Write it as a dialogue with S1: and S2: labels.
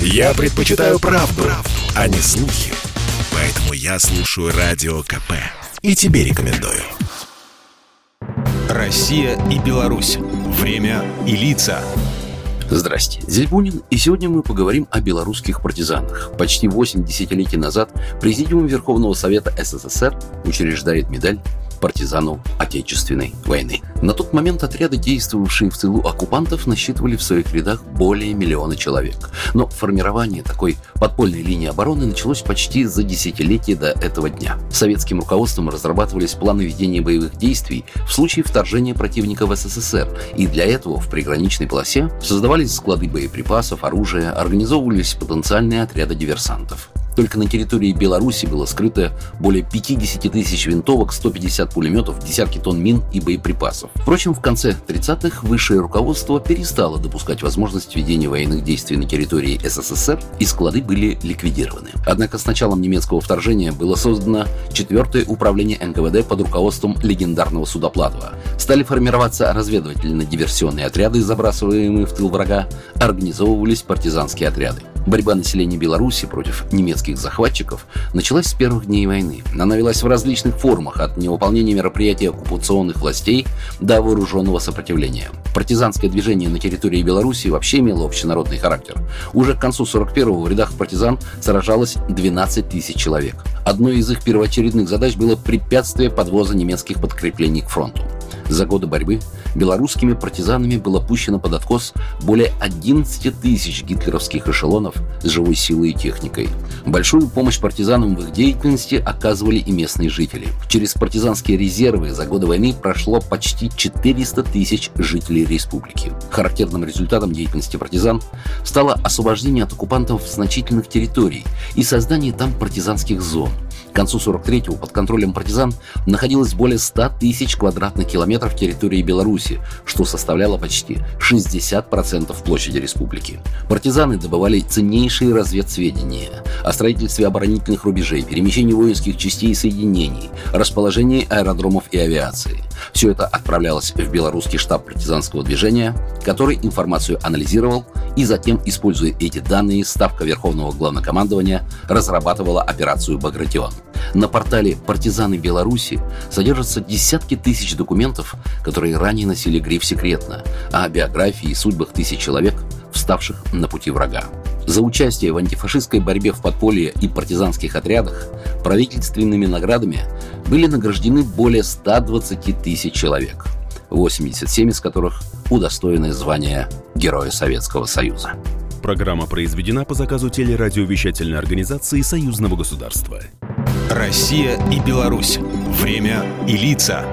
S1: Я предпочитаю правду, правду, а не слухи. Поэтому я слушаю Радио КП. И тебе рекомендую.
S2: Россия и Беларусь. Время и лица.
S3: Здрасте, здесь Бунин, и сегодня мы поговорим о белорусских партизанах. Почти 8 десятилетий назад Президиум Верховного Совета СССР учреждает медаль партизану Отечественной войны. На тот момент отряды, действовавшие в тылу оккупантов, насчитывали в своих рядах более миллиона человек. Но формирование такой подпольной линии обороны началось почти за десятилетие до этого дня. Советским руководством разрабатывались планы ведения боевых действий в случае вторжения противника в СССР, и для этого в приграничной полосе создавались склады боеприпасов, оружия, организовывались потенциальные отряды диверсантов. Только на территории Беларуси было скрыто более 50 тысяч винтовок, 150 пулеметов, десятки тонн мин и боеприпасов. Впрочем, в конце 30-х высшее руководство перестало допускать возможность ведения военных действий на территории СССР, и склады были ликвидированы. Однако с началом немецкого вторжения было создано 4 управление НКВД под руководством легендарного Судоплатова. Стали формироваться разведывательно-диверсионные отряды, забрасываемые в тыл врага, организовывались партизанские отряды. Борьба населения Беларуси против немецких захватчиков началась с первых дней войны. Она велась в различных формах, от невыполнения мероприятий оккупационных властей до вооруженного сопротивления. Партизанское движение на территории Беларуси вообще имело общенародный характер. Уже к концу 41-го в рядах партизан сражалось 12 тысяч человек. Одной из их первоочередных задач было препятствие подвоза немецких подкреплений к фронту. За годы борьбы белорусскими партизанами было пущено под откос более 11 тысяч гитлеровских эшелонов с живой силой и техникой. Большую помощь партизанам в их деятельности оказывали и местные жители. Через партизанские резервы за годы войны прошло почти 400 тысяч жителей республики. Характерным результатом деятельности партизан стало освобождение от оккупантов значительных территорий и создание там партизанских зон – к концу 43-го под контролем партизан находилось более 100 тысяч квадратных километров территории Беларуси, что составляло почти 60% площади республики. Партизаны добывали ценнейшие разведсведения о строительстве оборонительных рубежей, перемещении воинских частей и соединений, расположении аэродромов и авиации. Все это отправлялось в белорусский штаб партизанского движения, который информацию анализировал и затем, используя эти данные, Ставка Верховного Главнокомандования разрабатывала операцию «Багратион». На портале «Партизаны Беларуси» содержатся десятки тысяч документов, которые ранее носили гриф «Секретно», о биографии и судьбах тысяч человек, вставших на пути врага. За участие в антифашистской борьбе в подполье и партизанских отрядах правительственными наградами были награждены более 120 тысяч человек, 87 из которых удостоены звания Героя Советского Союза.
S2: Программа произведена по заказу телерадиовещательной организации Союзного государства. Россия и Беларусь. Время и лица.